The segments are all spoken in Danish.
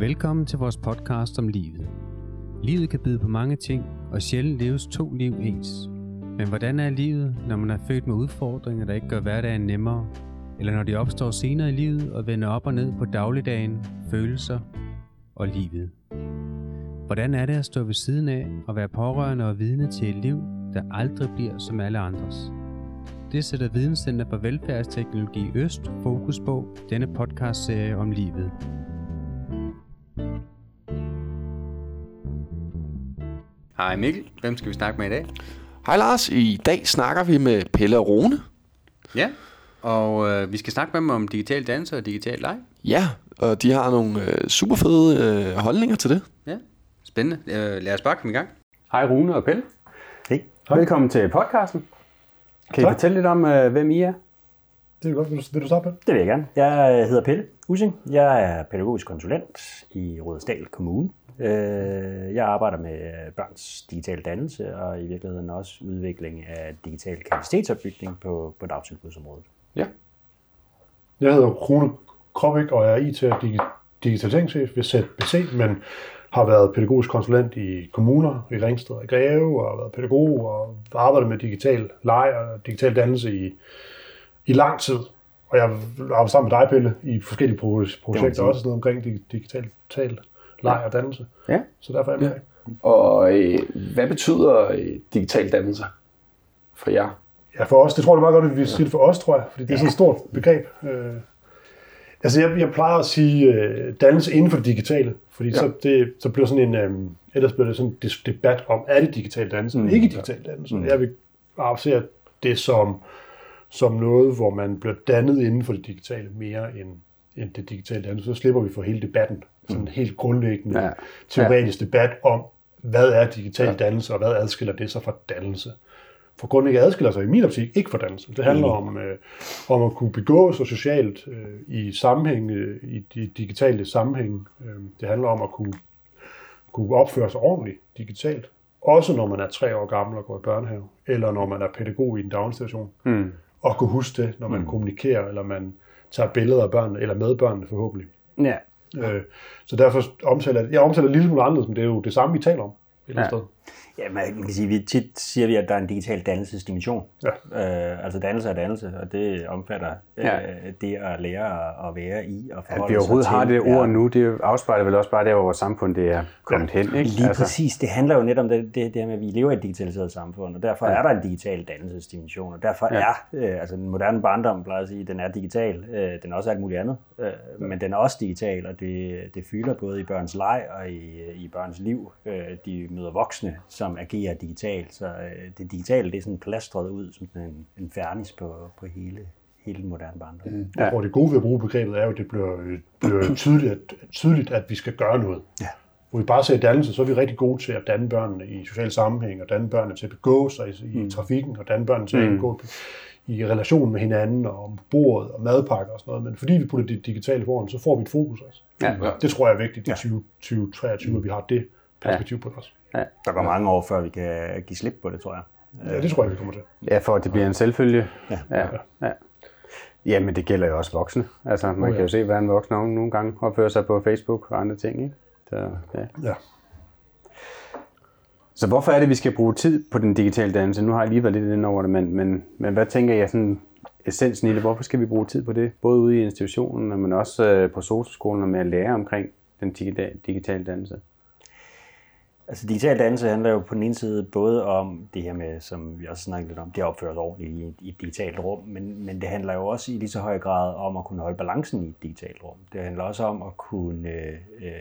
Velkommen til vores podcast om livet. Livet kan byde på mange ting, og sjældent leves to liv ens. Men hvordan er livet, når man er født med udfordringer, der ikke gør hverdagen nemmere? Eller når de opstår senere i livet og vender op og ned på dagligdagen, følelser og livet? Hvordan er det at stå ved siden af og være pårørende og vidne til et liv, der aldrig bliver som alle andres? Det sætter Videnscenter for Velfærdsteknologi Øst fokus på denne podcastserie om livet. Hej Mikkel, hvem skal vi snakke med i dag? Hej Lars, i dag snakker vi med Pelle og Rune. Ja, og øh, vi skal snakke med dem om digital dannelse og digital leg. Ja, og de har nogle øh, super fede øh, holdninger til det. Ja, spændende. Øh, lad os bare komme i gang. Hej Rune og Pelle. Hej. Velkommen til podcasten. Kan I Tak. fortælle lidt om, øh, hvem I er? Det er godt. Vil du, vil du starte på? Det vil jeg gerne. Jeg hedder Pelle Using. Jeg er pædagogisk konsulent i Rødesdal Kommune. Øh, Jeg arbejder med børns digitale dannelse og i virkeligheden også udvikling af digital kapacitetsopbygning på, på dagtilbudsområdet. Ja. Jeg hedder Rune Krovik og er IT- og digi- digitaliseringschef ved ZBC, men har været pædagogisk konsulent i kommuner i Ringsted og Greve, og har været pædagog og arbejdet med digital leg og digital dannelse i, i lang tid. Og jeg har arbejdet sammen med dig, Pelle, i forskellige pro- projekter, også sådan noget omkring dig- digital digital leg og dannelse. Ja. Så derfor er jeg med. Ja. Og øh, hvad betyder øh, digital dannelse for jer? Ja, for os, det tror jeg meget godt, at vi siger det for os, tror jeg, fordi det er sådan et stort begreb. Øh, altså, jeg, jeg plejer at sige øh, dannelse inden for det digitale, fordi ja. så, det, så bliver sådan en, øh, ellers bliver det sådan en debat om, er det digital dannelse, mm. ikke digital dannelse. Mm. Jeg vil se det som, som noget, hvor man bliver dannet inden for det digitale mere end, end det digitale dannelse. Så slipper vi for hele debatten, sådan en helt grundlæggende Ja. ja. teoretisk debat om, hvad er digital ja. dannelse, og hvad adskiller det sig fra dannelse for grundlæggende adskiller sig i min optik ikke fra dannelse. Det handler om, øh, om at kunne begå sig socialt øh, i sammenhæng, øh, i de digitale sammenhæng. Øh, det handler om at kunne, kunne opføre sig ordentligt digitalt. Også når man er tre år gammel og går i børnehave, eller når man er pædagog i en daginstitution. Mm. Og kunne huske det, når man mm. kommunikerer, eller man tager billeder af børnene, eller med børnene forhåbentlig. Ja. Øh, så derfor omtaler jeg, omtaler det lille smule anderledes, men det er jo det samme, vi taler om. Et Ja. sted. Ja, man kan sige, vi tit siger vi, at der er en digital dannelsesdimension. Ja. Øh, altså dannelse er dannelse, og det omfatter øh, Ja. det at lære at være i og At forholde vi overhovedet sig har til det ord nu, det afspejler vel også bare der, hvor vores samfund det er kommet hen. Ikke? Lige altså. præcis. Det handler jo netop om det, det, det her med, at vi lever i et digitaliseret samfund, og derfor ja. er der en digital dannelsesdimension, og derfor Ja. ja. er, øh, altså den moderne barndom, plejer at sige, den er digital. Øh, den er også alt muligt andet, øh, ja. men den er også digital, og det, det fylder både i børns leg og i, i børns liv. Øh, de møder voksne, som agerer digitalt, så øh, det digitale, det er sådan plastret ud som sådan en, en fernis på, på hele, hele den moderne barndom. Mm. Jeg tror, det gode ved at bruge begrebet er jo, at det bliver, bliver tydeligt, at, tydeligt, at vi skal gøre noget. Ja. Hvor vi bare ser dannelse, så er vi rigtig gode til at danne børnene i social sammenhæng, og danne børnene til at begå sig i, i trafikken, og danne børnene til at indgå i relation med hinanden, og om bordet og madpakker og sådan noget. Men fordi vi putter det digitale foran, så får vi et fokus også. Ja. Det tror jeg er vigtigt i 2023, at vi har det perspektiv på det også. Der går mange år, før vi kan give slip på det, tror jeg. Ja, det tror jeg, vi kommer til. Ja, for at det bliver en selvfølge. Ja. ja. ja. Ja, men det gælder jo også voksne. Altså, man Oh, ja. kan jo se, hvordan voksne nogle, nogle gange opfører sig på Facebook og andre ting. Ikke? Så, ja. Ja. Så hvorfor er det, vi skal bruge tid på den digitale dannelse? Nu har jeg lige været lidt inde over det, men, men, men hvad tænker jeg sådan essensen i det? Hvorfor skal vi bruge tid på det? Både ude i institutionen, men også øh, på socialskolen med at lære omkring den digitale, digitale dannelse. Altså digital dannelse handler jo på den ene side både om det her med, som vi også snakkede lidt om, det at opføre sig ordentligt i, i et digitalt rum, men, men det handler jo også i lige så høj grad om at kunne holde balancen i et digitalt rum. Det handler også om at kunne øh,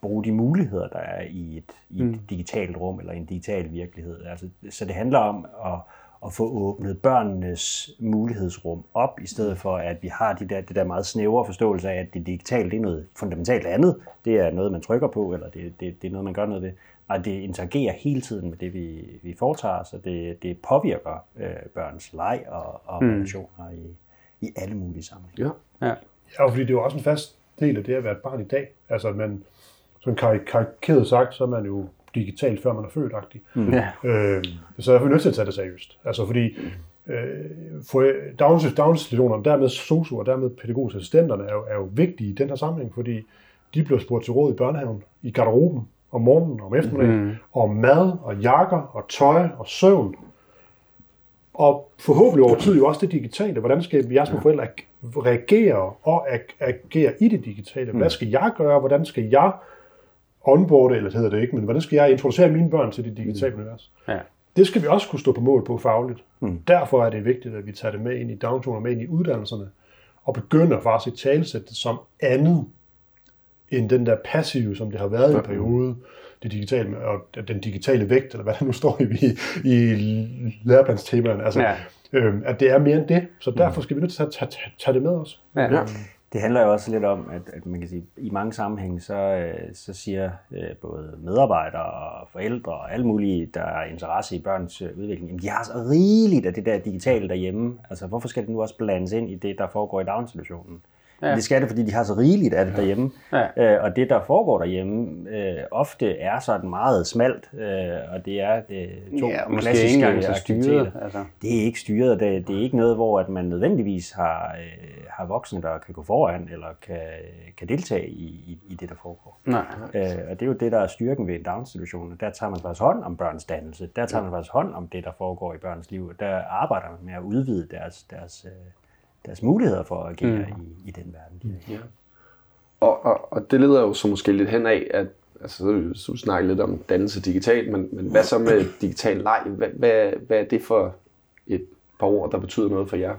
bruge de muligheder, der er i et, i et mm. digitalt rum eller en digital virkelighed. Altså, så det handler om at, at få åbnet børnenes mulighedsrum op, i stedet for at vi har de der, det der meget snævre forståelse af, at det digitale det er noget fundamentalt andet. Det er noget, man trykker på, eller det, det, det er noget, man gør noget ved. Nej, det interagerer hele tiden med det, vi, vi foretager os, og det, det påvirker øh, børns leg og, og mm. relationer i, i alle mulige sammenhænge. Ja. Ja. Ja, fordi det er jo også en fast del af det at være et barn i dag. Altså, man, sådan karik- karikeret sagt, så er man jo digitalt, før man er født Mm. Ja. øh, Så jeg er nødt til at tage det seriøst. Altså, fordi øh, for dagsinstitutionerne, dermed sosu og dermed pædagogiske assistenterne, er jo, er jo vigtige i den her sammenhæng, fordi de bliver spurgt til råd i børnehaven, i garderoben, om morgenen, om eftermiddagen, mm. om mad og jakker og tøj og søvn. Og forhåbentlig over tid jo også det digitale. Hvordan skal jeg som forældre ag- reagere og ag- agere i det digitale? Hvad skal jeg gøre? Hvordan skal jeg onboarde, eller det hedder det ikke, men hvordan skal jeg introducere mine børn til det digitale univers? Ja. Det skal vi også kunne stå på mål på fagligt. Mm. Derfor er det vigtigt, at vi tager det med ind i downtown og med ind i uddannelserne, og begynder faktisk at talsætte det som andet end den der passive, som det har været i en periode, det digitale, og den digitale vægt, eller hvad der nu står i, i læreplanstemaerne. Altså, Ja. øhm, at det er mere end det, så derfor skal vi nødt til at tage, tage, tage det med os. Ja. Ja. Det handler jo også lidt om, at, at man kan sige, i mange sammenhænge, så, øh, så siger øh, både medarbejdere og forældre og alle mulige, der er interesse i børns øh, udvikling, jamen de har så rigeligt af det der digitale derhjemme. Altså hvorfor skal det nu også blandes ind i det, der foregår i daginstitutionen? Ja. Ja. Det skal det, fordi de har så rigeligt af det derhjemme. Ja. Øh, og det, der foregår derhjemme, øh, ofte er sådan meget smalt, øh, og det er det to Ja, klassiske ikke engang så styret. Altså. Det er ikke styret. Det, det er ikke noget, hvor at man nødvendigvis har, øh, har voksne, der kan gå foran eller kan, kan deltage i, i, i det, der foregår. Nej. Øh, og det er jo det, der er styrken ved en daginstitution. Der tager man faktisk hånd om børns dannelse. Der tager man faktisk hånd om det, der foregår i børns liv. Der arbejder man med at udvide deres, deres, øh, deres muligheder for at agere mm. i, i den verden. De er i. Og, og, og det leder jo så måske lidt hen af, at altså, så, så snakker lidt om dannelse digitalt, men, men hvad så med digital leg? Hvad, hvad, hvad er det for et par ord, der betyder noget for jer?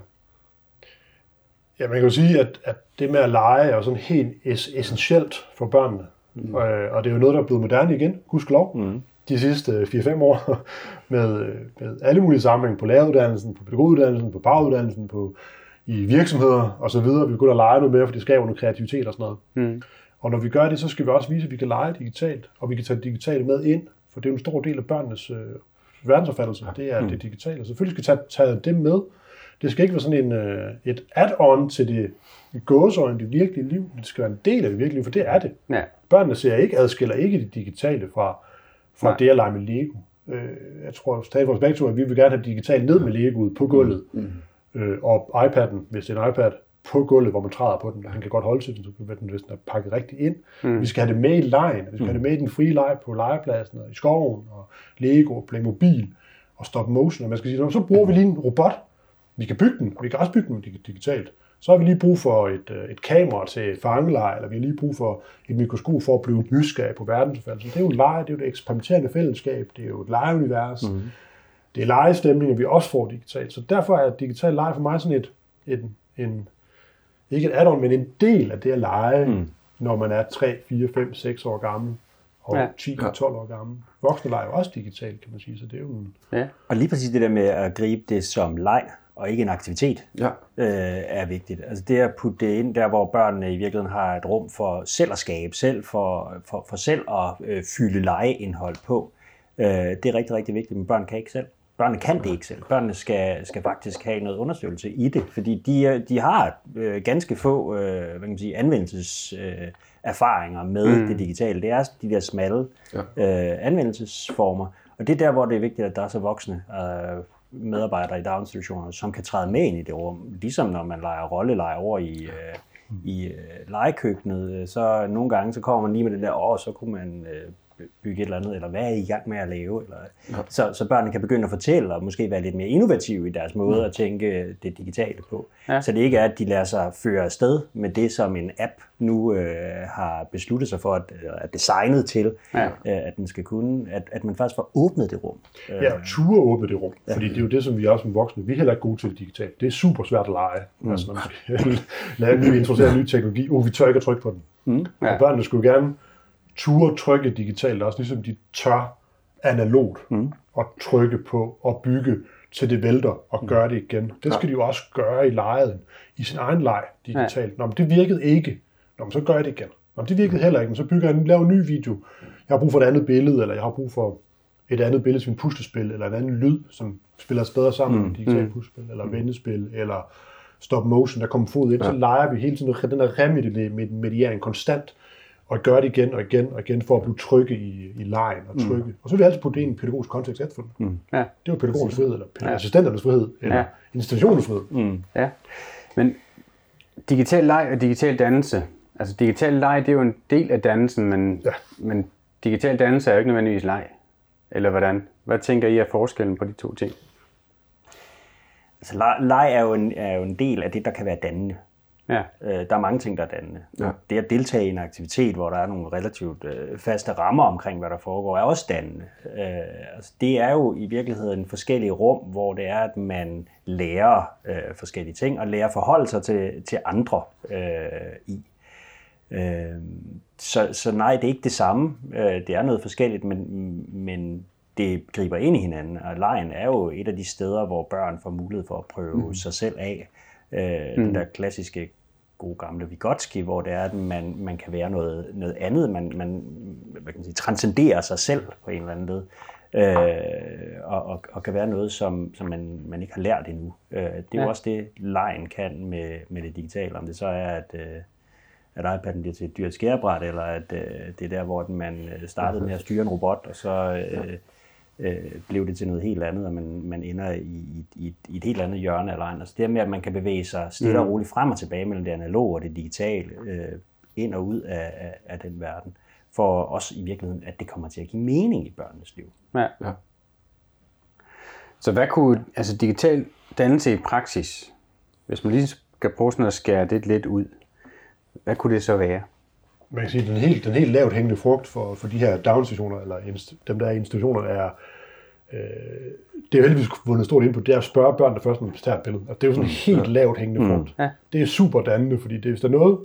Ja, man kan jo sige, at, at det med at lege er jo sådan helt es- essentielt for børnene. Mm. Øh, og det er jo noget, der er blevet moderne igen, gudskelov, mm. de sidste 4-5 år, med, med alle mulige sammenhæng på læreruddannelsen, på pædagoguddannelsen, på baguddannelsen, på, i virksomheder osv. Vi begynder at lege noget mere, for det skaber noget kreativitet og sådan noget. Mm. Og når vi gør det, så skal vi også vise, at vi kan lege digitalt, og vi kan tage det digitale med ind, for det er jo en stor del af børnenes øh, verdensopfattelse, det er mm. det digitale. Selvfølgelig skal vi tage, tage det med. Det skal ikke være sådan en, øh, et add-on til det gåsøjne, det virkelige liv. Det skal være en del af det virkelige liv, for det er det. Ja. Børnene ser ikke, adskiller ikke det digitale fra, fra Nej. det at lege med Lego. Øh, jeg tror, stadig vores begge to, at vi vil gerne have digitalt ned med Legoet på gulvet. Mm. Øh, og iPad'en, hvis det er en iPad, på gulvet, hvor man træder på den. Han kan godt holde til den, hvis den er pakket rigtigt ind. Mm. Vi skal have det med i lejen. Vi skal mm. have det med i den frie leg på legepladsen, og i skoven, og Lego, og Playmobil, og stop motion. Og man skal sige, "Nå, så bruger vi lige en robot. Vi kan bygge den. Vi kan også bygge den dig- digitalt. Så har vi lige brug for et, øh, et kamera til fangelej, eller vi har lige brug for et mikroskop for at blive nysgerrig på verdensopfattelsen. Det er jo en leg, det er jo et eksperimenterende fællesskab, det er jo et legeunivers. Mm. Det er legestemninger, vi også får digitalt. Så derfor er digital leg for mig sådan et, en, en ikke et add-on, men en del af det at lege, mm. når man er 3, 4, 5, 6 år gammel, og Ja. ja. 10 og 12 år gammel. Voksne leger jo også digitalt, kan man sige, så det er jo en... Ja. Og lige præcis det der med at gribe det som leg, og ikke en aktivitet, Ja. øh, er vigtigt. Altså det at putte det ind der, hvor børnene i virkeligheden har et rum for selv at skabe, selv for, for, for selv at øh, fylde legeindhold på. Øh, det er rigtig, rigtig vigtigt, men børn kan ikke selv. Børnene kan det ikke selv. Børnene skal, skal faktisk have noget undersøgelse i det, fordi de, de har øh, ganske få øh, hvad kan man sige, anvendelses... Øh, erfaringer med mm. det digitale. Det er de der smalle Ja. øh, anvendelsesformer, og det er der, hvor det er vigtigt, at der er så voksne øh, medarbejdere i daginstitutioner, som kan træde med ind i det rum. Ligesom når man leger rolleleje over i, øh, i øh, legekøkkenet, øh, så nogle gange så kommer man lige med det der, åh, så kunne man øh, bygge et eller andet, eller hvad er I i gang med at lave? Eller, ja. så, så børnene kan begynde at fortælle, og måske være lidt mere innovative i deres måde mm. at tænke det digitale på. Ja. Ja. Så det ikke er, at de lader sig føre afsted med det, som en app nu øh, har besluttet sig for, at, at designet til, Ja. øh, at den skal kunne, at, at man faktisk får åbnet det rum. Øh, Ja, ture åbne det rum. Fordi det er jo det, som vi er som voksne. Vi er heller ikke gode til det digitalt. Det er super svært at lege. Mm. Altså, når man skal lave ny, introducere ny teknologi. Uh, vi tør ikke at trykke på den. Mm. Ja. Og børnene skulle gerne ture trykke digitalt, også ligesom de tør analogt mm. at trykke på og bygge til det vælter og gøre det igen. Det skal de jo også gøre i lejen, i sin egen leg digitalt. Nå, men det virkede ikke. Nå, men så gør jeg det igen. Nå, men det virkede heller ikke, men så bygger jeg en, laver en ny video. Jeg har brug for et andet billede, eller jeg har brug for et andet billede til en puslespil, eller en anden lyd, som spiller bedre sammen med mm. digitalt puslespil, eller vendespil, eller stop motion, der kommer fod ind, ja. så leger vi hele tiden den her remediering konstant, og gør det igen og igen og igen, for at blive trygge i, i lejen og trygge. Mm. Og så vil vi altid putte det ind i en pædagogisk kontekst efterfølgende. Mm. Ja. Det er jo pædagogernes frihed, eller ja. assistenternes frihed, eller Ja. ja. institutionens frihed. Mm. Ja. Men digital leg og digital dannelse, Altså digital leg, det er jo en del af dannelsen, men, Ja. men digital dannelse er jo ikke nødvendigvis leg. Eller hvordan? Hvad tænker I er forskellen på de to ting? Altså, leg, leg er, jo en, er jo en del af det, der kan være dannende. Ja. Øh, der er mange ting, der er dannende. Ja. Det at deltage i en aktivitet, hvor der er nogle relativt øh, faste rammer omkring, hvad der foregår, er også dannende. Øh, altså, det er jo i virkeligheden forskellige rum, hvor det er, at man lærer øh, forskellige ting, og lærer at forholde sig til, til andre øh, i. Øh, så, så nej, det er ikke det samme. Øh, det er noget forskelligt, men, men det griber ind i hinanden. Og lejen er jo et af de steder, hvor børn får mulighed for at prøve mm. sig selv af. Øh, mm. Den der klassiske gode gamle Vygotsky, hvor det er, at man, man kan være noget, noget andet. Man, man hvad kan man sige, transcenderer sig selv på en eller anden led. Øh, og, og, og kan være noget, som, som man, man ikke har lært endnu. Øh, det er ja. jo også det, lejen kan med, med det digitale. Om det så er, at, øh, at iPad'en bliver til et dyrt skærebræt, eller at øh, det er der, hvor man øh, startede med at styre en robot, og så øh, øh, blev det til noget helt andet, og man, man ender i, i, i, et, i et helt andet hjørne af lejen. Altså det med, at man kan bevæge sig stille og roligt frem og tilbage mellem det analoge og det digitale, øh, ind og ud af, af, af den verden, for også i virkeligheden, at det kommer til at give mening i børnenes liv. ja. Ja. Så hvad kunne altså digital dannelse i praksis, hvis man lige skal prøve sådan at skære det lidt ud, hvad kunne det så være? Man kan sige, den helt, den helt lavt hængende frugt for, for de her daginstitutioner, eller dem, der er i institutionerne, er, øh, det er jo heldigvis vundet stort ind på, det er at spørge børn, der først når de tager et billede. Og det er jo sådan en helt lavt hængende frugt. Ja. Det er super dannende, fordi det, hvis der er noget,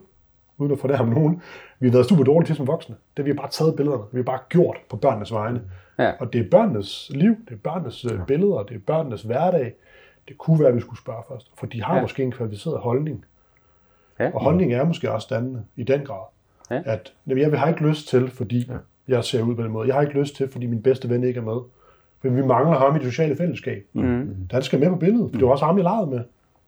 uden at fornærme nogen, vi har været super dårlige til som voksne. Det vi har bare taget billederne. Vi har bare gjort på børnenes vegne. Ja. Og det er børnenes liv, det er børnenes ja. billeder, det er børnenes hverdag. Det kunne være, at vi skulle spørge først. For de har Ja. måske en kvalificeret holdning. Ja. Og holdning er måske også dannende i den grad. Ja. At jamen, jeg har ikke lyst til, fordi ja. jeg ser ud på den måde. Jeg har ikke lyst til, fordi min bedste ven ikke er med. For vi mangler ham i det sociale fællesskab. Mm. Han skal med på billedet. Det var også ham, jeg legede med.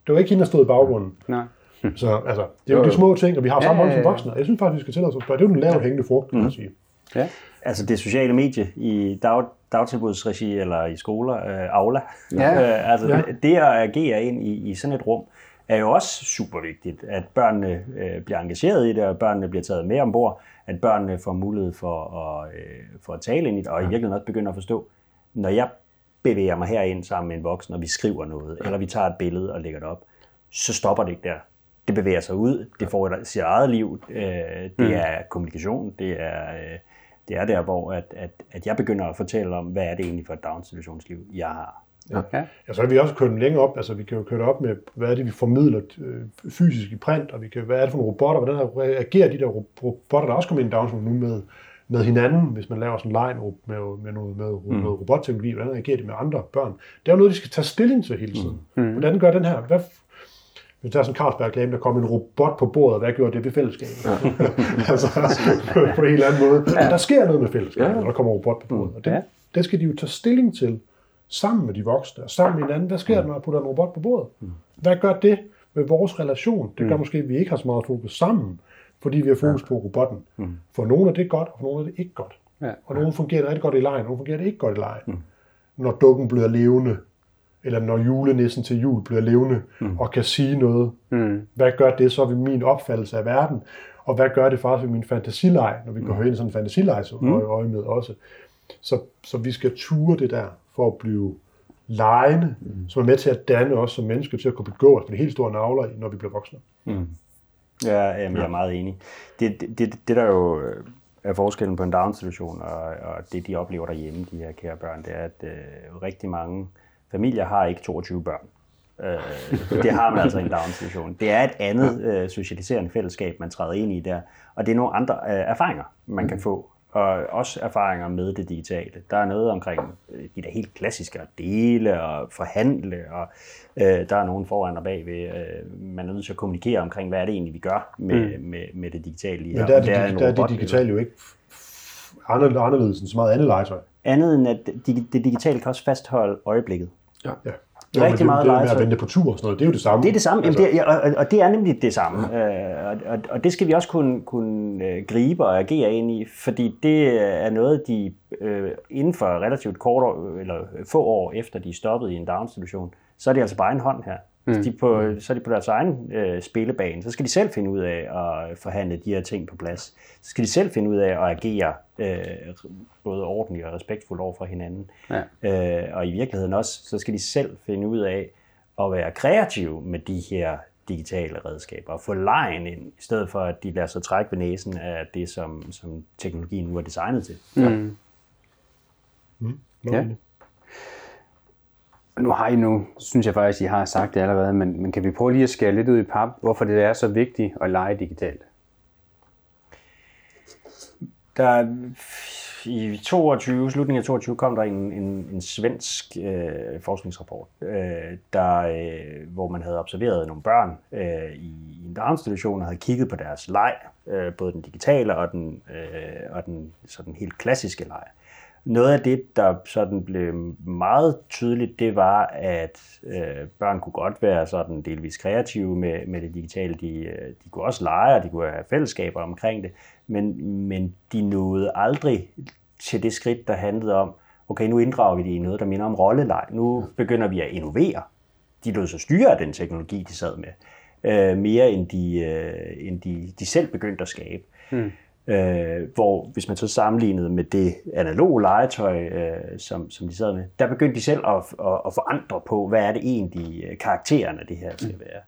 Det var ikke hende, der stod i baggrunden. Nej. Så altså, det er jo de små ting, og vi har Ja, samme ja, som ja. voksne. Og Jeg synes faktisk, vi skal tælle os at spørge. Det er jo den lavt hængende frugt, kan man sige. Ja. Altså det sociale medie i dag, dagtilbudsregi eller i skoler, øh, Aula. Ja. øh, altså Ja. ja. det at agere ind i, i sådan et rum, er jo også super vigtigt, at børnene øh, bliver engageret i det, og børnene bliver taget med ombord, at børnene får mulighed for at, øh, for at tale ind i det, og i virkeligheden også begynder at forstå, når jeg bevæger mig herind sammen med en voksen, og vi skriver noget, eller vi tager et billede og lægger det op, så stopper det ikke der. Det bevæger sig ud, det får et, sit eget liv, øh, det Mm. er kommunikation, det er, øh, det er der, hvor at, at, at jeg begynder at fortælle om, hvad er det egentlig for et daginstitutionsliv, jeg har. Ja. Ja, så har vi også kørt den længere op. Altså, vi kan jo køre det op med, hvad er det, vi formidler øh, fysisk i print, og vi kan, hvad er det for nogle robotter, hvordan agerer de der ro- robotter, der også kommer ind i daginstitutionen nu med, med hinanden, hvis man laver sådan en leg med, med, med, noget, med, med noget robotteknologi, hvordan agerer de med andre børn. Det er jo noget, de skal tage stilling til hele tiden. Mm. Hvordan gør den her? Hvad, hvis der er sådan en Carlsberg-reklame, der kommer en robot på bordet, hvad gjorde det ved fællesskabet? Ja. altså, på en helt anden måde. Ja. Der sker noget med fællesskabet, Ja. når der kommer en robot på bordet. Og det, Ja. det skal de jo tage stilling til sammen med de voksne, og sammen med hinanden. Hvad sker der, når jeg putter en robot på bordet? Hvad gør det med vores relation? Det gør måske, at vi ikke har så meget fokus sammen, fordi vi har fokus på robotten. For nogle er det godt, og for nogle er det ikke godt. Og nogle fungerer det rigtig godt i lejen, og nogle fungerer det ikke godt i lejen. Når dukken bliver levende, eller når julenissen til jul bliver levende, og kan sige noget. Mm. Hvad gør det så ved min opfattelse af verden? Og hvad gør det faktisk ved min fantasileg, når vi går ind i sådan en fantasileg øje med også? Så, så vi skal ture det der, for at blive lejende, mm. som er med til at danne os som mennesker til at kunne begå os på de helt store navler, når vi bliver voksne. Ja, jamen, jeg er meget enig. Det, det, det, det der jo øh, er forskellen på en daginstitution og, og det, de oplever derhjemme, de her kære børn, det er, at øh, rigtig mange familier har ikke 22 børn. Øh, det har man altså i en daginstitution. Det er et andet øh, socialiserende fællesskab, man træder ind i der, og det er nogle andre øh, erfaringer, man kan få. Og også erfaringer med det digitale. Der er noget omkring øh, de der helt klassiske at dele og forhandle, og øh, der er nogen foran og bagved. Øh, man er nødt til at kommunikere omkring, hvad er det egentlig, vi gør med, mm. med, med det digitale. lige Men her. der er det, der er det robot, digitale jo ikke anderledes end så meget andet legetøj. Andet end, at det, det digitale kan også fastholde øjeblikket. Ja. Ja. Rigtig men det, meget det med at vente på tur og sådan noget, det er jo det samme. Det er det samme, Altså, altså, det er, og, og- og det er nemlig det samme. Øh, og, og, og det skal vi også kunne, kunne øh, gribe og agere ind i, fordi det er noget, de øh, inden for relativt kort år, eller få år efter de er stoppet i en daginstitution, så er det altså bare en hånd her. Mm. De på, så er de på deres egen øh, spillebane. Så skal de selv finde ud af at forhandle de her ting på plads. Så skal de selv finde ud af at agere øh, både ordentligt og respektfuldt over for hinanden. Ja. Øh, og i virkeligheden også, så skal de selv finde ud af at være kreative med de her digitale redskaber og få lejen ind, i stedet for at de lader sig trække ved næsen af det, som, som teknologien nu er designet til. Mm. Ja. Mm. Ja. Nu har I nu, synes jeg faktisk, I har sagt det allerede, men, men kan vi prøve lige at skære lidt ud i pap, hvorfor det er så vigtigt at lege digitalt? Der i 22, slutningen af 22 kom der en, en, en svensk øh, forskningsrapport, øh, der, øh, hvor man havde observeret nogle børn øh, i en daginstitution og havde kigget på deres leg, øh, både den digitale og den, øh, og den sådan helt klassiske leg. Noget af det, der sådan blev meget tydeligt, det var, at øh, børn kunne godt være sådan delvis kreative med, med det digitale. De, øh, de kunne også lege, og de kunne have fællesskaber omkring det, men, men de nåede aldrig til det skridt, der handlede om, okay, nu inddrager vi det i noget, der minder om rolleleg. Nu begynder vi at innovere. De lod sig styre af den teknologi, de sad med, øh, mere end, de, øh, end de, de selv begyndte at skabe. Mm. Øh, hvor hvis man så sammenlignede med det analoge legetøj, øh, som, som de sad med, der begyndte de selv at, at, at forandre på, hvad er det egentlig øh, karakteren af det her skal være.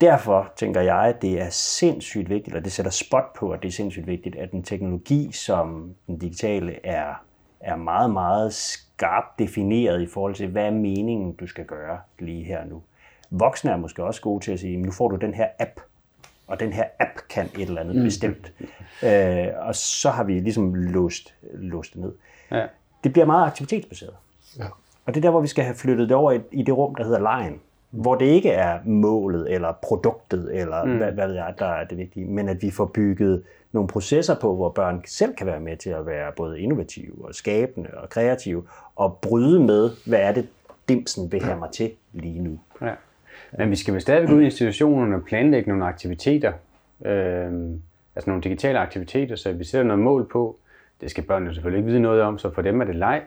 Derfor tænker jeg, at det er sindssygt vigtigt, og det sætter spot på, at det er sindssygt vigtigt, at en teknologi som den digitale er, er meget, meget skarpt defineret i forhold til, hvad er meningen, du skal gøre lige her nu. Voksne er måske også gode til at sige, nu får du den her app, og den her app kan et eller andet mm. bestemt. Øh, og så har vi ligesom låst, låst det ned. Ja. Det bliver meget aktivitetsbaseret. Ja. Og det er der, hvor vi skal have flyttet det over i, i det rum, der hedder lejen. Mm. Hvor det ikke er målet eller produktet, eller mm. hvad, hvad ved jeg, der er det vigtige, men at vi får bygget nogle processer på, hvor børn selv kan være med til at være både innovative og skabende og kreative, og bryde med, hvad er det, dimsen vil have mig til lige nu. Ja. Men vi skal vel stadigvæk ud i institutionerne og planlægge nogle aktiviteter, øh, altså nogle digitale aktiviteter, så vi sætter noget mål på. Det skal børnene selvfølgelig ikke vide noget om, så for dem er det leg.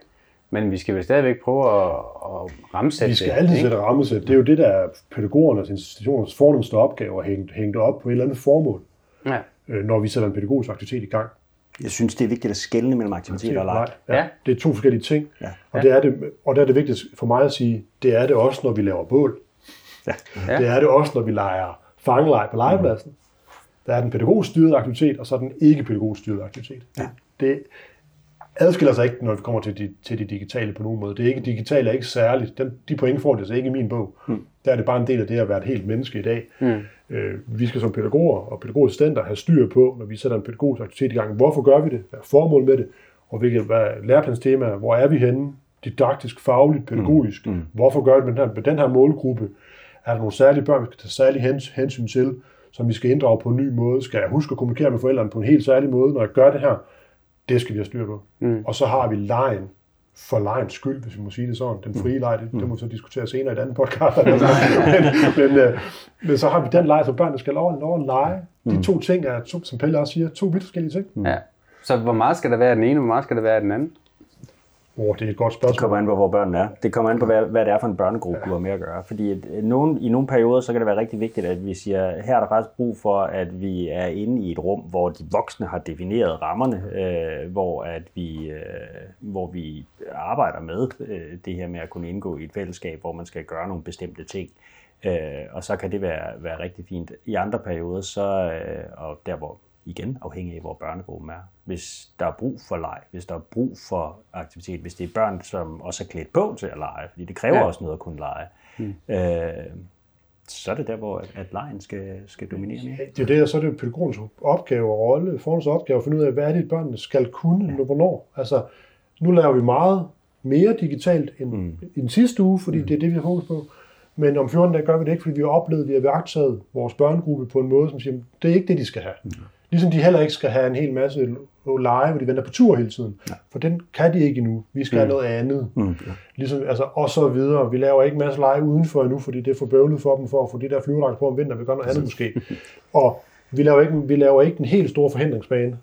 Men vi skal vel stadigvæk prøve at, at rammesætte Vi skal det, altid sætte rammesæt. Det er jo det, der er pædagogernes institutioners fornemmeste opgave at hænge, hænge det op på et eller andet formål, ja. øh, når vi sætter en pædagogisk aktivitet i gang. Jeg synes, det er vigtigt at skelne mellem aktivitet og leg. Ja. ja. Det er to forskellige ting. Ja. Og, det er det, og der er det vigtigt for mig at sige, det er det også, når vi laver bål. Ja. Ja. Det er det også, når vi leger fangelej på legepladsen. Mm. Der er den pædagogisk styrede aktivitet, og så er den ikke pædagogisk styrede aktivitet. Ja. Det adskiller sig ikke, når vi kommer til de, til de digitale på nogen måde. Det er ikke, digitale er ikke særligt. Den, de point får det altså ikke i min bog. Mm. Der er det bare en del af det at være et helt menneske i dag. Mm. Øh, vi skal som pædagoger og pædagogassistenter have styr på, når vi sætter en pædagogisk aktivitet i gang. Hvorfor gør vi det? Hvad er formål med det? Og hvilke hvad er læreplanstemaer? Hvor er vi henne? Didaktisk, fagligt, pædagogisk. Mm. Mm. Hvorfor gør vi det med den her, med den her målgruppe? Er der nogle særlige børn, vi skal tage særlig hens, hensyn til, som vi skal inddrage på en ny måde? Skal jeg huske at kommunikere med forældrene på en helt særlig måde, når jeg gør det her? Det skal vi have styr på. Mm. Og så har vi lejen for lejens skyld, hvis vi må sige det sådan. Den frie leg, det, mm. det må vi så diskutere senere i et andet podcast. men, men, øh, men så har vi den leg, så børnene skal lov, lov at lege. De mm. to ting er, som Pelle også siger, to vidt forskellige ting. Ja. Så hvor meget skal der være af den ene, og hvor meget skal der være af den anden? Oh, det er et godt spørgsmål. Det kommer an på, hvor børnene er. Det kommer an på, hvad, hvad det er for en børnegruppe, ja. du har med at gøre. Fordi at øh, nogen, i nogle perioder, så kan det være rigtig vigtigt, at vi siger, her er der faktisk brug for, at vi er inde i et rum, hvor de voksne har defineret rammerne, øh, hvor, at vi, øh, hvor vi arbejder med øh, det her med at kunne indgå i et fællesskab, hvor man skal gøre nogle bestemte ting. Øh, og så kan det være, være rigtig fint. I andre perioder, så, øh, og der hvor igen afhængig af, hvor børnegruppen er. Hvis der er brug for leg, hvis der er brug for aktivitet, hvis det er børn, som også er klædt på til at lege, fordi det kræver ja. også noget at kunne lege, hmm. øh, så er det der, hvor at lejen skal, skal dominere mere. Det er det, og så er det pædagogens opgave og rolle, forens opgave at finde ud af, hvad er det, børnene skal kunne, ja. hvornår. Altså, nu laver vi meget mere digitalt end, mm. end sidste uge, fordi mm. det er det, vi har fokus på. Men om 14 dage gør vi det ikke, fordi vi har oplevet, at vi har værktaget vores børnegruppe på en måde, som siger, det er ikke det, de skal have. Mm. Ligesom de heller ikke skal have en hel masse lege, hvor de venter på tur hele tiden. Ja. For den kan de ikke endnu. Vi skal mm. have noget andet. Mm. Ja. Ligesom, altså, og så videre. Vi laver ikke en masse lege udenfor endnu, fordi det er for bøvlet for dem for at få de der flyverdragt på om vinteren. Vi gør noget andet måske. og vi laver, ikke, vi laver ikke en helt stor forhindringsbane,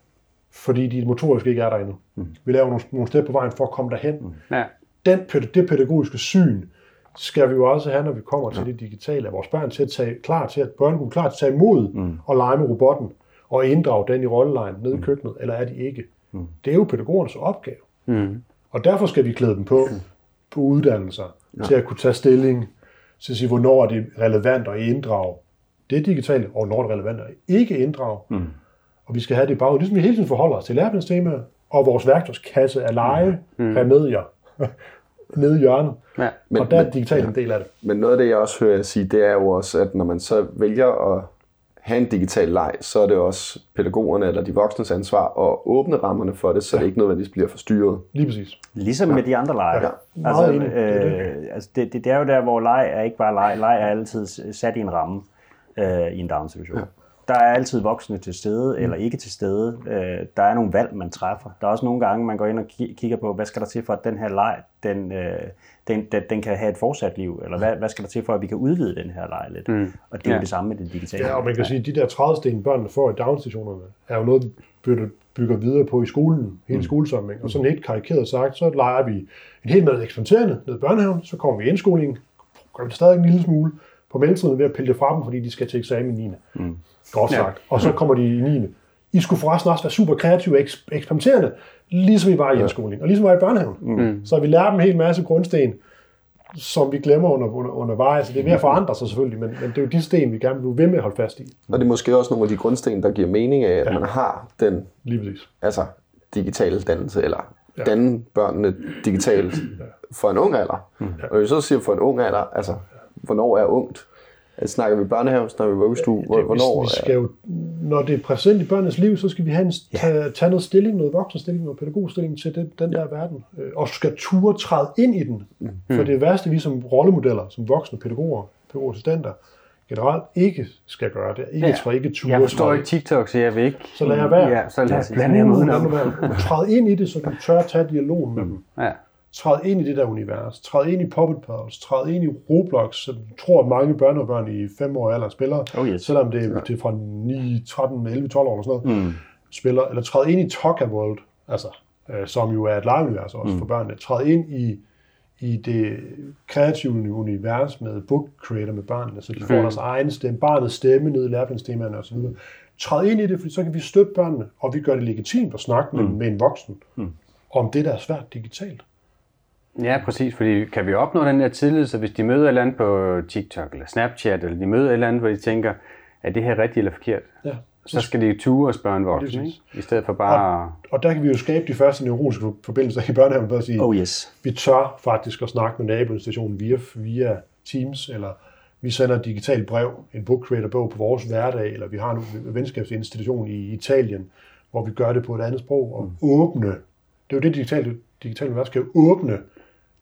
fordi de motoriske ikke er der endnu. Mm. Vi laver nogle, nogle steder på vejen for at komme derhen. Mm. Ja. Den, det pædagogiske syn, skal vi jo også have, når vi kommer til det digitale, at vores børn til at tage, klar til at, børn er klar til at tage imod mm. og lege med robotten og inddrage den i rollelejen nede i køkkenet, eller er de ikke? Mm. Det er jo pædagogernes opgave. Mm. Og derfor skal vi klæde dem på, på uddannelser, ja. til at kunne tage stilling, til at sige, hvornår er det relevant at inddrage det digitale, og hvornår er det relevant at ikke inddrage. Mm. Og vi skal have det bare, ligesom vi hele tiden forholder os til læreplanstemaer, og vores værktøjskasse af lege, mm. remedier, nede i hjørnet. Ja. Men, og der er digital en del af det. Men noget af det, jeg også hører jer sige, det er jo også, at når man så vælger at have en digital leg, så er det også pædagogerne eller de voksnes ansvar at åbne rammerne for det, så ja. det ikke nødvendigvis bliver forstyrret. Lige præcis. Ligesom ja. med de andre lege. Ja. Altså. Det er øh, altså det, det, det er jo der, hvor leg er ikke bare leg. Leg er altid sat i en ramme øh, i en daginstitution. Ja. Der er altid voksne til stede eller ikke til stede. Øh, der er nogle valg, man træffer. Der er også nogle gange, man går ind og ki- kigger på, hvad skal der til for, at den her leg, den, øh, den, den, den kan have et fortsat liv? Eller hvad, hvad skal der til for, at vi kan udvide den her leg lidt? Mm. Og det er Ja. det samme med det digitale. Ja, og man kan sige, at de der trædesten, børnene får i daginstitutionerne, er jo noget, vi bygger, videre på i skolen, hele mm. skolesamling. Og sådan helt karikeret sagt, så leger vi en hel masse eksperimenterende ned i børnehaven, så kommer vi i indskolingen, gør vi det stadig en lille smule, på mellemtiden ved at pille det fra dem, fordi de skal til eksamen i 9. Mm. Godt sagt. Og så kommer de i 9. I skulle forresten også være super kreative og eks- eksperimenterende, ligesom vi var i indskolingen, og ligesom vi var i børnehaven. Mm. Så vi lærer dem en hel masse grundsten, som vi glemmer under, under, undervejs. Det er ved at forandre sig selvfølgelig, men, men det er jo de sten, vi gerne vil blive ved med at holde fast i. Og det er måske også nogle af de grundsten, der giver mening af, at ja. man har den Lige præcis. altså, digitale dannelse, eller ja. danne børnene digitalt for en ung alder. Mm. Og vi så siger for en ung alder, altså, hvornår er ungt? Altså, snakker vi børnehave, snakker vi vuggestue? Hvor- det, Hvornår vi, vi skal jo, når det er præsent i børnenes liv, så skal vi have en, tage, tage noget stilling, noget voksenstilling, noget pædagogstilling til den, den der verden. Øh, Og skal ture træde ind i den. Mm. For det værste, vi som rollemodeller, som voksne pædagoger, pædagogassistenter, generelt ikke skal gøre det. Ikke, Ja. ja. ikke ture Jeg forstår ikke TikTok, så jeg vil ikke... Så lad jeg være. Ja, så lad jeg blande jer udenom. Træd ind i det, så du tør tage dialogen med dem. Ja. Træd ind i det der univers. Træd ind i Puppet Pals. Træd ind i Roblox, som tror, at mange børn og børn i 5 år alder spiller. Oh, yes. Selvom det, er- det er fra 9, 13, 11, 12 år eller sådan noget. Mm. Spiller. Eller træd ind i Toka World, altså, øh, som jo er et legeunivers også mm. for børnene. Træd ind i, i det kreative univers med book creator med børnene, så de får deres egen stemme, barnets stemme ned i læreplanstemaerne osv. Træd ind i det, for så kan vi støtte børnene, og vi gør det legitimt at snakke med, med en voksen om det, der er svært digitalt. Ja, præcis, fordi kan vi opnå den der tillid, så hvis de møder et eller andet på TikTok eller Snapchat, eller de møder et eller andet, hvor de tænker, er det her rigtigt eller forkert? Ja. Så skal de ture og spørge en voksen, ikke? I stedet for bare... Og der kan vi jo skabe de første neurologiske forbindelser i børnehaven, ved at sige, Oh yes. vi tør faktisk at snakke med naboinstationen via, via Teams, eller vi sender et digitalt brev, en book creator bog på vores hverdag, eller vi har en venskabsinstitution i Italien, hvor vi gør det på et andet sprog, og åbne, det er jo det digitale, digitale univers skal jo åbne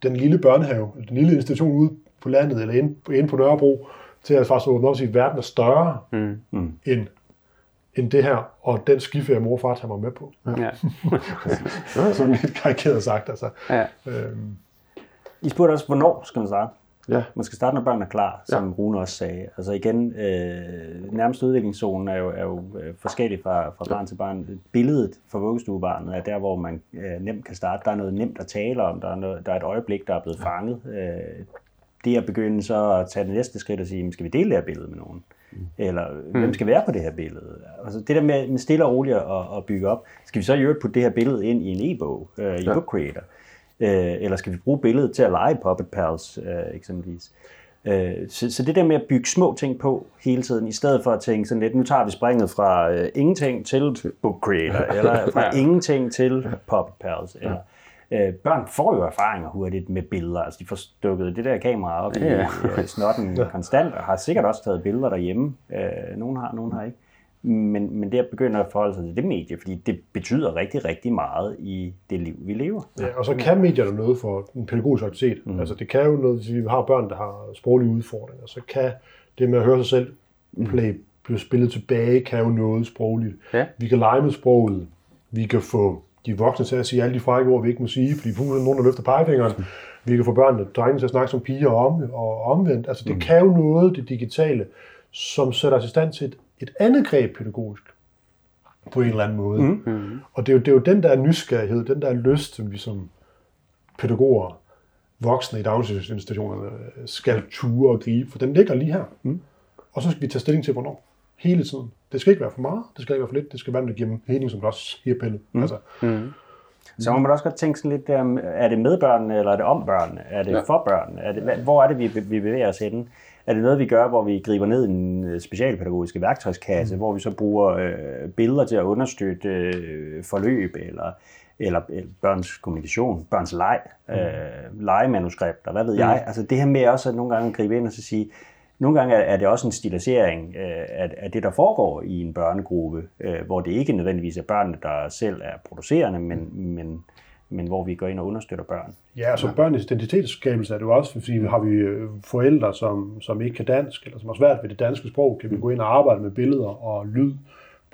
den lille børnehave, eller den lille institution ude på landet, eller inde, inde på Nørrebro, til at faktisk åbne op og sige, at verden er større mm. End, end det her, og den skiferie, mor og far tager mig med på. Ja. Sådan lidt karikeret sagt, altså. ja. Øhm, I spurgte også, hvornår skal man starte? Ja. Man skal starte, når børnene er klar, som ja. Rune også sagde. Altså igen, øh, nærmest udviklingszonen er jo, er jo øh, forskellig fra, fra barn til barn. Billedet for vuggestuebarnet er der, hvor man øh, nemt kan starte. Der er noget nemt at tale om. Der er, noget, der er et øjeblik, der er blevet fanget. Øh, det at begynde så at tage det næste skridt og sige, "Men skal vi dele det her billede med nogen? Eller hvem skal være på det her billede? Altså det der med, med stille og roligt at, at bygge op. Skal vi så i øvrigt putte det her billede ind i en e-bog, øh, i ja. Book Creator? Øh, eller skal vi bruge billedet til at lege Puppet Pals øh, eksempelvis? Øh, så, så det der med at bygge små ting på hele tiden, i stedet for at tænke sådan lidt, nu tager vi springet fra øh, ingenting til Book Creator, eller fra ingenting til Puppet Pals. Eller, øh, børn får jo erfaringer hurtigt med billeder, altså de får stukket det der kamera op Ja. i øh, snotten konstant, og har sikkert også taget billeder derhjemme. Øh, nogen har, nogen har ikke. Men, men det at begynde at forholde sig til det medie, fordi det betyder rigtig, rigtig meget i det liv, vi lever. Ja, og så kan medierne noget for en pædagogisk aktivitet. Mm. Altså det kan jo noget, hvis vi har børn, der har sproglige udfordringer, så kan det med at høre sig selv play, blive spillet tilbage, kan jo noget sprogligt. Ja. Vi kan lege med sproget. Vi kan få de voksne til at sige alle de frække ord, vi ikke må sige, fordi puh, nogen, der løfter pegefingeren. Vi kan få børnene, drengene til at snakke som piger om, og omvendt. Altså det kan jo noget, det digitale, som sætter os i stand til et, et andet greb pædagogisk på en eller anden måde. Mm. Og det er, jo, det er jo den der nysgerrighed, den der lyst, som vi som pædagoger voksne i daginstitutionerne skal ture og gribe, for den ligger lige her. Mm. Og så skal vi tage stilling til, hvornår. Hele tiden. Det skal ikke være for meget, det skal ikke være for lidt, det skal være, der giver mening, som du også siger, Pelle. Mm. Altså, Så må man også godt tænke sådan lidt, er det med børnene, eller er det om børnene? Er det ja. for børnene? Er det, hvor er det, vi, vi bevæger os hen? Er det noget, vi gør, hvor vi griber ned i en øh, specialpædagogiske værktøjskasse, mm. hvor vi så bruger øh, billeder til at understøtte øh, forløb, eller, eller, eller børns kommunikation, børns leg, øh, legemanuskripter, hvad ved jeg? Altså det her med også at nogle gange gribe ind og så sige, nogle gange er det også en stilisering øh, af, af det, der foregår i en børnegruppe, øh, hvor det ikke nødvendigvis er børnene, der selv er producerende, men, men, men hvor vi går ind og understøtter børn. Ja, så børnenes identitetsskabelse er det jo også, fordi har vi øh, forældre, som, som ikke kan dansk, eller som har svært ved det danske sprog, kan vi gå ind og arbejde med billeder og lyd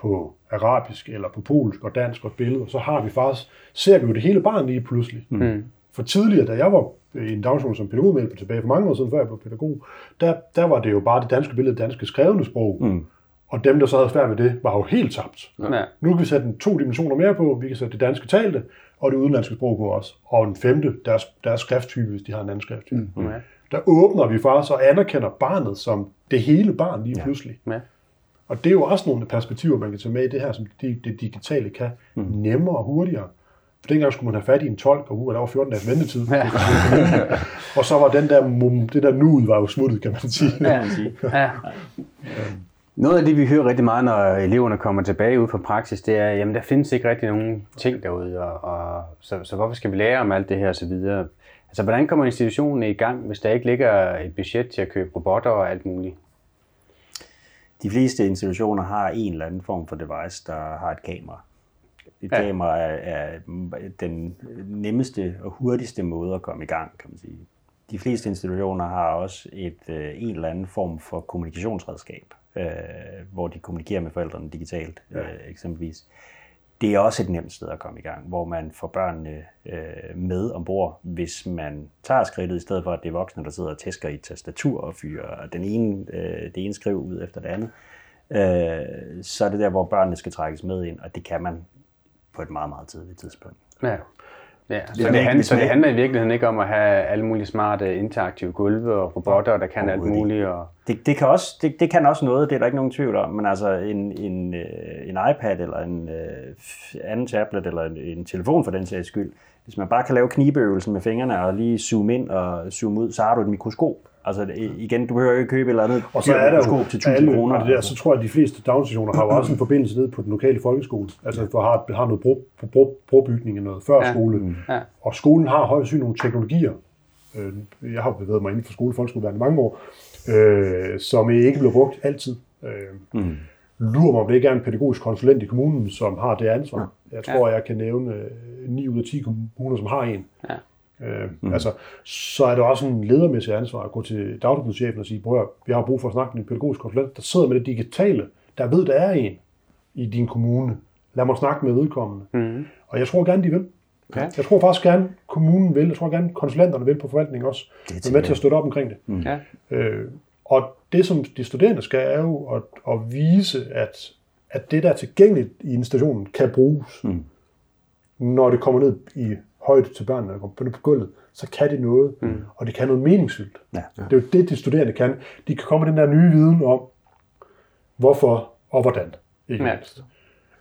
på arabisk eller på polsk og dansk og billeder, så har vi faktisk, ser vi jo det hele barn lige pludselig. Mm. For tidligere, da jeg var i en daginstitution som pædagogmedhjælper tilbage for mange år siden, før jeg blev pædagog, der, der var det jo bare det danske billede, det danske skrevne sprog. Mm. Og dem, der så havde svært ved det, var jo helt tabt. Ja. Nu kan vi sætte en to dimensioner mere på. Vi kan sætte det danske talte og det udenlandske sprog på også. Og en femte, deres, deres skrifttype, hvis de har en anden skrifttype. Mm. Ja. Der åbner vi faktisk og anerkender barnet som det hele barn lige pludselig. Ja. Og det er jo også nogle perspektiver, man kan tage med i det her, som det, det digitale kan. Mm. Nemmere og hurtigere. For dengang skulle man have fat i en tolk, og uh, der var 14 dages ventetid. Ja. og så var den der, mum- det der nuet var jo smuttet, kan man sige. kan man sige. Ja. Noget af det, vi hører rigtig meget, når eleverne kommer tilbage ud fra praksis, det er, jamen der findes ikke rigtig nogen ting derude, og, og så, så hvorfor skal vi lære om alt det her osv.? Altså, hvordan kommer institutionen i gang, hvis der ikke ligger et budget til at købe robotter og alt muligt? De fleste institutioner har en eller anden form for device, der har et kamera. Et Ja. kamera er, er den nemmeste og hurtigste måde at komme i gang, kan man sige. De fleste institutioner har også et, øh, en eller anden form for kommunikationsredskab, øh, hvor de kommunikerer med forældrene digitalt, ja. øh, eksempelvis. Det er også et nemt sted at komme i gang, hvor man får børnene øh, med ombord, hvis man tager skridtet, i stedet for at det er voksne, der sidder og tæsker i et tastatur og fyrer den ene, øh, det ene skriv ud efter det andet. Øh, så er det der, hvor børnene skal trækkes med ind, og det kan man på et meget, meget tidligt tidspunkt. Ja. Ja, så, det, handler, så det handler i virkeligheden ikke om at have alle mulige smarte interaktive gulve og robotter, der kan alt muligt. Og, Det, det, kan også, det, det kan også noget, det er der ikke nogen tvivl om, men altså en, en, øh, en iPad eller en øh, anden tablet eller en, en telefon for den sags skyld, hvis man bare kan lave knibeøvelsen med fingrene og lige zoome ind og zoome ud, så har du et mikroskop. Altså igen, du behøver ikke købe et eller andet Og så er der mikroskop jo til 1000 alle, kroner. og det der, så tror jeg, at de fleste daginstitutioner har jo også en forbindelse ned på den lokale folkeskole. Altså for har, har noget bro, bro, brobygning og noget før Ja. skole. Ja. Og skolen har højst syn nogle teknologier. Øh, Jeg har bevæget mig inden for skole- og i mange år, øh, som ikke bliver brugt altid. Øh, Mm. lurer mig, om det ikke er en pædagogisk konsulent i kommunen, som har det ansvar. Jeg tror, jeg kan nævne øh, 9 ud af 10 kommuner, som har en. Ja. Øh, mm. Altså, så er det også en ledermæssig ansvar at gå til dagtilbudschefen og sige, prøv vi har brug for at snakke med en pædagogisk konsulent, der sidder med det digitale, der ved, der er en i din kommune. Lad mig snakke med vedkommende. mm, Og jeg tror gerne, de vil. Ja. Jeg tror faktisk gerne, kommunen vil. Jeg tror gerne, konsulenterne vil på forvaltningen også. Det tænker med til at støtte op omkring det. ja. Øh, og det, som de studerende skal, er jo at, at vise, at, at det, der er tilgængeligt i institutionen, kan bruges. Mm. Når det kommer ned i højde til børnene, og kommer på gulvet, så kan det noget, mm. og det kan noget meningsfyldt. Ja. Det er jo det, de studerende kan. De kan komme med den der nye viden om, hvorfor og hvordan. Ikke Ja. mindst.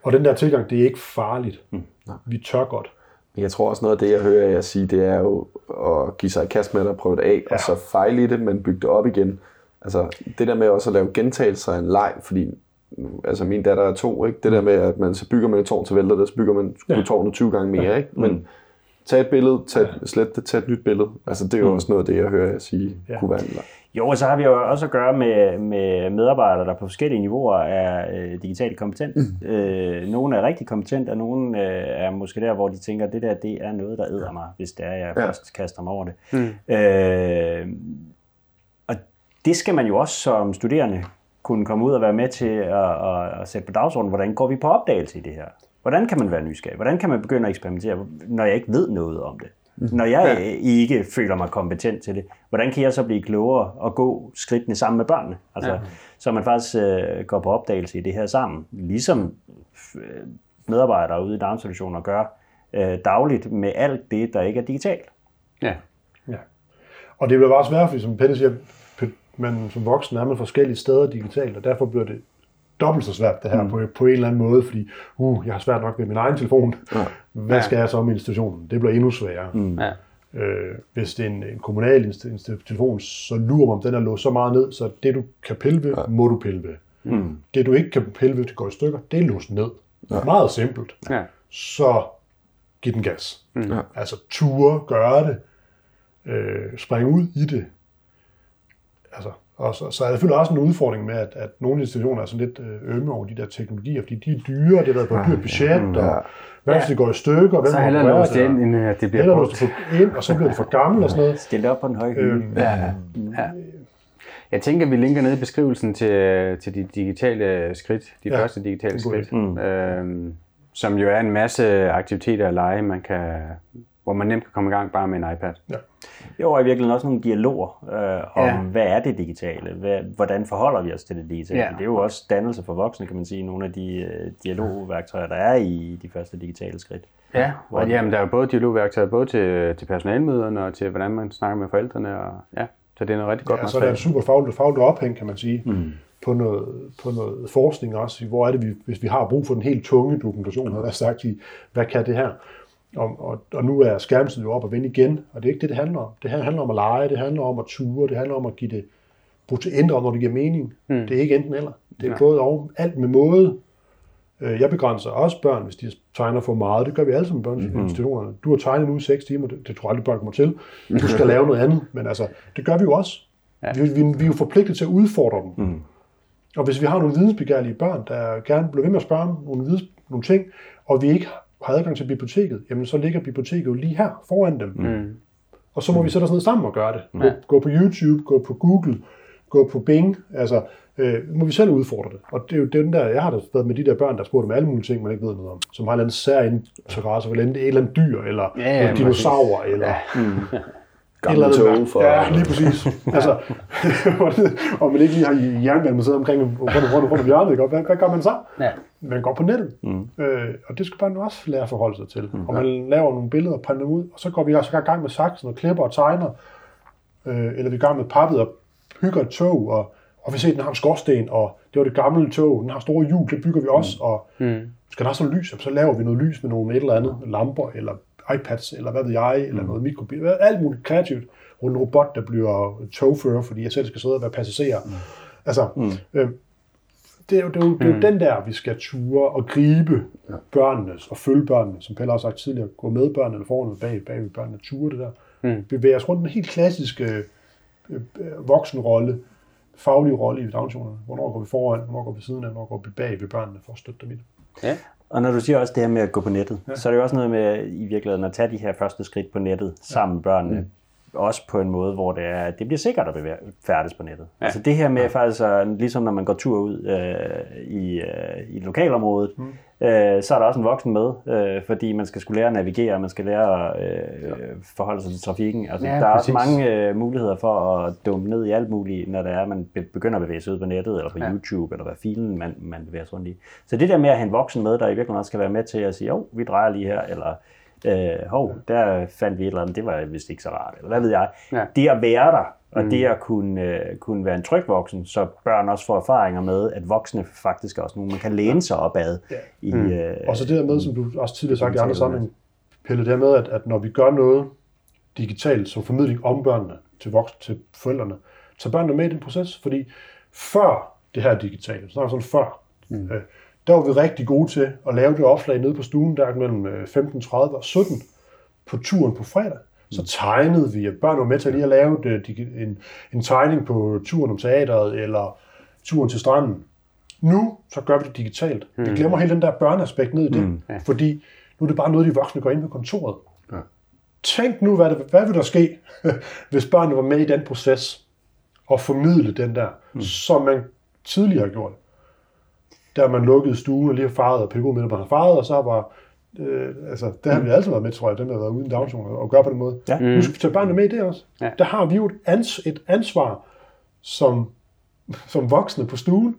Og den der tilgang, det er ikke farligt. Mm. Vi tør godt. Jeg tror også noget af det, jeg hører jer sige, det er jo at give sig i kast med det og prøve det af, ja. og så fejle i det, men bygge det op igen. Altså det der med også at lave gentagelser af en leg, fordi altså min datter er to, ikke? det der med, at man så bygger man et tårn til vælter det, så bygger man ja. tårnet 20 gange mere, ikke? men tag et billede, tag et, slet det, tag et nyt billede. Altså det er jo også noget af det, jeg hører jer sige, Ja. kunne være en. Jo, og så har vi jo også at gøre med, med medarbejdere, der på forskellige niveauer er øh, digitalt kompetent. Mm. Øh, nogle er rigtig kompetent, og nogle øh, er måske der, hvor de tænker, det der det er noget, der æder mig, hvis det er, jeg Ja. først kaster mig over det. Mm. Øh, og det skal man jo også som studerende kunne komme ud og være med til at, at, at sætte på dagsordenen. Hvordan går vi på opdagelse i det her? Hvordan kan man være nysgerrig? Hvordan kan man begynde at eksperimentere, når jeg ikke ved noget om det? Når jeg ja. ikke føler mig kompetent til det, hvordan kan jeg så blive klogere og gå skridtene sammen med børnene? Altså, ja. Så man faktisk øh, går på opdagelse i det her sammen, ligesom øh, medarbejdere ude i daginstitutioner gør øh, dagligt med alt det, der ikke er digitalt. ja. Ja. Og det bliver bare svært, fordi som Pelle siger, man som voksen er man forskellige steder digitalt, og derfor bliver det dobbelt så svært det her mm. på, på en eller anden måde, fordi uh, jeg har svært nok ved min egen telefon. Ja. Hvad skal jeg så med institutionen? Det bliver endnu sværere. Mm. Ja. Øh, hvis det er en, en kommunal inst- inst- telefon, så lurer man, om den er låst så meget ned, så det du kan pille ved, ja. må du pille ved. Mm. Det du ikke kan pille ved, det går i stykker, det er låst ned. Ja. Meget simpelt. Ja. Så giv den gas. Mm. Altså ture, gøre det, øh, springe ud i det. Altså, og så, så er der selvfølgelig også en udfordring med, at, at nogle institutioner er sådan lidt øh, ømme over de der teknologier, fordi de er dyre, det har været på et dyrt budget, og hvad hvis det går i stykker, hvem Så hellere operere låse det ind, end at det bliver Eller brugt. det for- ind, og så bliver det for gammelt og sådan noget. Stil det op på en høj hylde. Øhm, Ja, ja. Jeg tænker, vi linker ned i beskrivelsen til, til de digitale skridt, de Ja, ja, første digitale skridt, mm. øhm, som jo er en masse aktiviteter og lege, man kan, hvor man nemt kan komme i gang bare med en iPad. Ja. Jo, og i virkeligheden også nogle dialoger øh, om, Ja. hvad er det digitale? Hvad, hvordan forholder vi os til det digitale? Ja. Det er jo også dannelse for voksne, kan man sige, nogle af de øh, dialogværktøjer, der er i de første digitale skridt. Ja, og jamen, der er jo både dialogværktøjer, både til, til personalmøderne og til, hvordan man snakker med forældrene. Og, ja, så det er noget rigtig godt Ja, så er der en super fagligt, fagligt ophæng, kan man sige, mm. på, noget, på noget forskning også. Hvor er det, vi, hvis vi har brug for den helt tunge dokumentation, jeg sagt, i, hvad kan det her? Og, og, og nu er skærmtiden jo op og vende igen, og det er ikke det, det handler om. Det handler om at lege, det handler om at ture, det handler om at give det, ændre, når det giver mening. Mm. Det er ikke enten eller. Det er ja. både og, alt med måde. Øh, Jeg begrænser også børn, hvis de tegner for meget. Det gør vi alle i børneinstitutionerne. Du har tegnet nu i 6 timer, det, det tror jeg aldrig børn kommer til. Du skal lave noget andet, men altså, det gør vi jo også. Ja. Vi, vi, vi er jo forpligtet til at udfordre dem. Mm. Og hvis vi har nogle vidensbegærlige børn, der gerne bliver ved med at spørge om nogle, videns, nogle ting, og vi ikke har adgang til biblioteket, jamen så ligger biblioteket jo lige her foran dem. Mm. Og så må vi sætte os ned sammen og gøre det. Gå, gå på YouTube, gå på Google, gå på Bing, altså øh, må vi selv udfordre det. Og det er jo den der, jeg har da været med de der børn, der spurgte om alle mulige ting, man ikke ved noget om, som har en eller anden sær interesse for et eller andet dyr, eller Ja, ja, ja, dinosaur, eller Gamle tog for... Ja, lige præcis. altså, og man ikke lige har jernbanemuseet omkring rundt, rundt, rundt, om hjørnet, ikke? Hvad, hvad gør man så? Ja. Man går på nettet, mm. øh, og det skal børnene også lære at forholde sig til. Mm. Og man laver nogle billeder og printer dem ud, og så går vi også i gang med saksen og klipper og tegner, øh, eller vi er i gang med pappet og bygger et tog, og, og vi ser, at den har en skorsten, og det var det gamle tog, den har store hjul, det bygger vi også, og mm. skal der også noget lys, så laver vi noget lys med nogle et eller andet, lamper, eller iPads, eller hvad ved jeg, eller noget mikrobil, alt muligt kreativt, og en robot, der bliver togfører, fordi jeg selv skal sidde og være passager. Mm. Altså, mm. øh, det er jo, det er jo, det er jo den der, vi skal ture og gribe ja. børnenes og følge børnene, som Pelle har sagt tidligere, gå med børnene foran og bag, bag ved børnene, ture det der. Mm. Bevæge os rundt den helt klassiske øh, øh, voksenrolle, faglige rolle i daginstitutionerne. Hvornår går vi foran, hvornår går vi siden af, hvornår går vi bag ved børnene for at støtte dem i det. Ja. Og når du siger også det her med at gå på nettet, ja. så er det jo også noget med i virkeligheden at tage de her første skridt på nettet sammen med børnene. Mm. Også på en måde, hvor det er, det bliver sikkert at bevæge, færdes på nettet. Ja. Altså det her med ja. faktisk, at, ligesom når man går tur ud øh, i, øh, i lokalområdet, mm. Øh, så er der også en voksen med, øh, fordi man skal skulle lære at navigere, man skal lære at øh, forholde sig til trafikken. Altså, Ja, der er præcis. også mange øh, muligheder for at dumme ned i alt muligt, når det er, at man be- begynder at bevæge sig ud på nettet, eller på ja. YouTube, eller hvad filen man, man bevæger sig rundt i. Så det der med at have en voksen med, der i virkeligheden også skal være med til at sige, jo, vi drejer lige her, eller øh, hov, der fandt vi et eller andet, det var vist ikke så rart, eller hvad ved jeg. Ja. Det at være der, og mm. det at kunne, øh, kunne være en tryg voksen, så børn også får erfaringer med, at voksne faktisk er også nogen, man kan læne sig op ad. Ja. I, øh, Og så det der med, som du også tidligere sagt i andre sammenhæng, Pelle, det her med, at, at når vi gør noget digitalt som formidling om børnene til voksne, til forældrene, så børnene med i den proces, fordi før det her digitale, så er sådan før, mm. øh, der var vi rigtig gode til at lave det opslag nede på stuen, der mellem øh, 15.30 og 17 på turen på fredag. Så tegnede vi, at børn var med til lige at lave det, en, en tegning på turen om teateret, eller turen til stranden. Nu, så gør vi det digitalt. Mm. Vi glemmer hele den der børneaspekt ned i det, mm. fordi nu er det bare noget, de voksne går ind på kontoret. Ja. Tænk nu, hvad, det, hvad vil der ske, hvis børnene var med i den proces, og formidle den der, mm. som man tidligere har gjort. Der man lukkede stuen og lige har faret, og pædagogen med, man har faret, og så var Øh, altså, der har vi altid været med, tror jeg, dem der har været uden daginstitution og gøre på den måde. Ja. Nu skal vi tage børnene med i det også. Ja. Der har vi jo et, ans, et ansvar som, som voksne på stuen,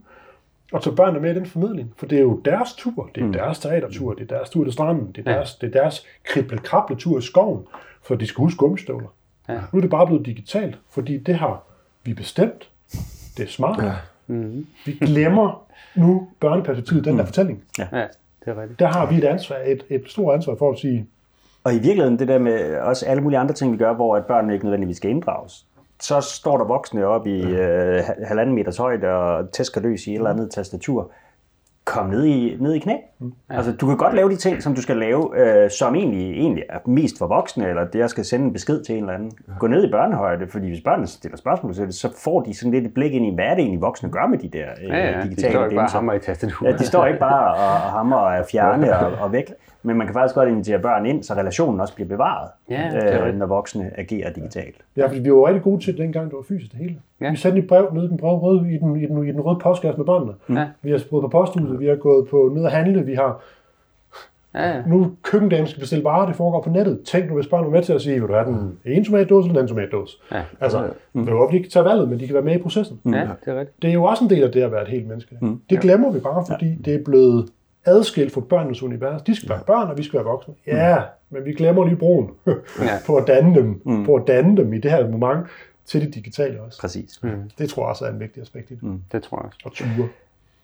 og tage børnene med i den formidling. For det er jo deres tur, det er mm. deres teatertur, det er deres tur til stranden, det er Ja. deres, det er deres krible-krable tur i skoven, for de skal huske gummistøvler. Ja. Nu er det bare blevet digitalt, fordi det har vi bestemt. Det er smart. Ja. Mm-hmm. Vi glemmer nu børneperspektivet, den der mm. fortælling. Ja. Det er rigtigt. Der har vi et ansvar, et, et stort ansvar for at sige... Og i virkeligheden, det der med også alle mulige andre ting, vi gør, hvor at børnene ikke nødvendigvis skal inddrages. Så står der voksne op i øh, halvanden meters højde og tæsker løs i et eller andet tastatur komme ned i, ned i knæ. Mm. Ja. Altså, du kan godt lave de ting, som du skal lave, øh, som egentlig, egentlig er mest for voksne, eller det, jeg skal sende en besked til en eller anden. Ja. Gå ned i børnehøjde, fordi hvis børnene stiller spørgsmål til det, så får de sådan lidt et blik ind i, hvad er det egentlig voksne gør med de der øh, ja, ja. digitale de står ikke bare hammer i tastaturet. Ja, de står ikke bare og, og hammer og er fjerne og, og væk. Men man kan faktisk godt invitere børn ind, så relationen også bliver bevaret, ja, øh, når voksne agerer digitalt. Ja, fordi vi var rigtig gode til det dengang, det var fysisk det hele. Ja. Vi sendte et brev ned i den, røde, i den, i den, i den røde postkasse med børnene. Ja. Vi har gået på posthuset, vi har gået på ned og handle, vi har Ja, ja. Nu køkkendamen skal bestille varer, det foregår på nettet. Tænk nu, hvis børn er med til at sige, vil du have den ene tomatdåse eller den anden tomatdåse? Ja. Altså, mm. det er jo de ikke tage valget, men de kan være med i processen. Ja, det er rigtigt. Det er jo også en del af det at være et helt menneske. Mm. Det glemmer vi bare, fordi ja. det er blevet adskilt fra børnenes univers. De skal være børn, og vi skal være voksne. Ja, mm. men vi glemmer lige broen på, at danne dem, mm. på at danne dem i det her moment til det digitale også. Præcis. Mm. Det tror jeg også er en vigtig aspekt i det. Mm. Det tror jeg også. Og ture.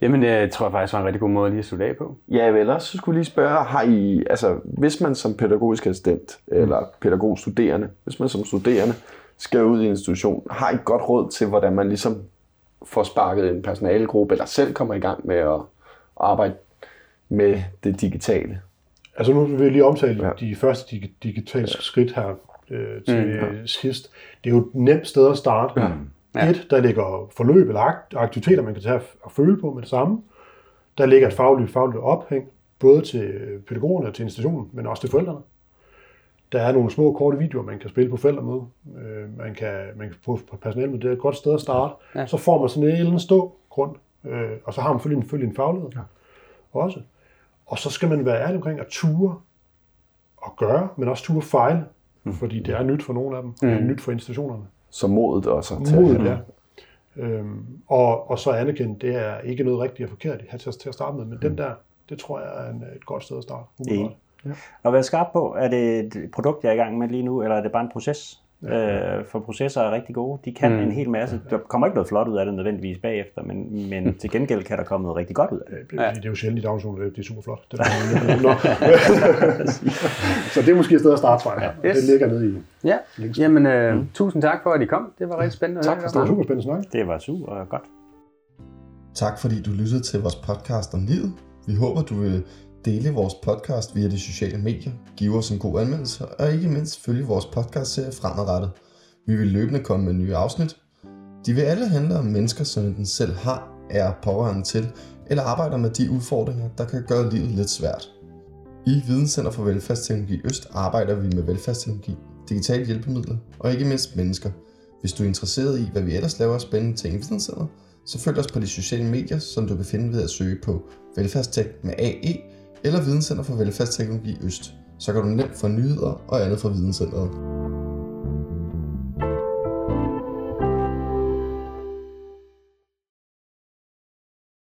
Jamen, det tror jeg faktisk var en rigtig god måde lige at slutte af på. Ja, vel også så skulle lige spørge, har I, altså, hvis man som pædagogisk assistent eller pædagogstuderende, hvis man som studerende skal ud i en institution, har I godt råd til, hvordan man ligesom får sparket en personalegruppe, eller selv kommer i gang med at arbejde med det digitale? Altså nu vil jeg lige omtale ja. de første dig- digitale ja. skridt her øh, til mm, sidst. Det er jo et nemt sted at starte. Ja. Ja. Et, der ligger forløb eller aktiviteter, man kan tage og føle på med det samme. Der ligger et fagligt, fagligt ophæng, både til pædagogerne og til institutionen, men også til forældrene. Der er nogle små korte videoer, man kan spille på forældremøde. Øh, man kan, man kan på personalemøde. Det er et godt sted at starte. Ja. Så får man sådan en eller anden stå grund, øh, og så har man selvfølgelig en, en faglighed ja. også. Og så skal man være ærlig omkring at ture og gøre, men også ture fejle, mm. fordi det er nyt for nogle af dem, mm. det er nyt for institutionerne. Så modet også. Til modet, ja. Øhm, og, og så anerkende, det er ikke noget rigtigt og forkert at til, til at starte med, men mm. den der, det tror jeg er en, et godt sted at starte. Ja. Og være skarp på, er det et produkt, jeg er i gang med lige nu, eller er det bare en proces? Ja. Øh, for processer er rigtig gode. De kan mm. en hel masse. Der kommer ikke noget flot ud af det nødvendigvis bagefter, men, men til gengæld kan der komme noget rigtig godt ud af det. Ja. Det er jo sjældent i daginstitutioner, det er super flot. Det er så det er måske et sted at starte, tror jeg. Ja. Yes. Det ligger nede i Ja, jamen øh, mm. tusind tak for, at I kom. Det var rigtig spændende. Tak for det. var super spændende snak. Det var super godt. Tak fordi du lyttede til vores podcast om livet. Vi håber, du vil dele vores podcast via de sociale medier, give os en god anmeldelse og ikke mindst følge vores podcastserie fremadrettet. Vi vil løbende komme med nye afsnit. De vil alle handle om mennesker, som den selv har, er pårørende til, eller arbejder med de udfordringer, der kan gøre livet lidt svært. I Videnscenter for Velfærdsteknologi Øst arbejder vi med velfærdsteknologi, digitale hjælpemidler og ikke mindst mennesker. Hvis du er interesseret i, hvad vi ellers laver af spændende ting i Videnscenter, så følg os på de sociale medier, som du kan finde ved at søge på velfærdstek med AE eller Videnscenter for Velfærdsteknologi Øst. Så kan du nemt få nyheder og andet fra Videnscenteret.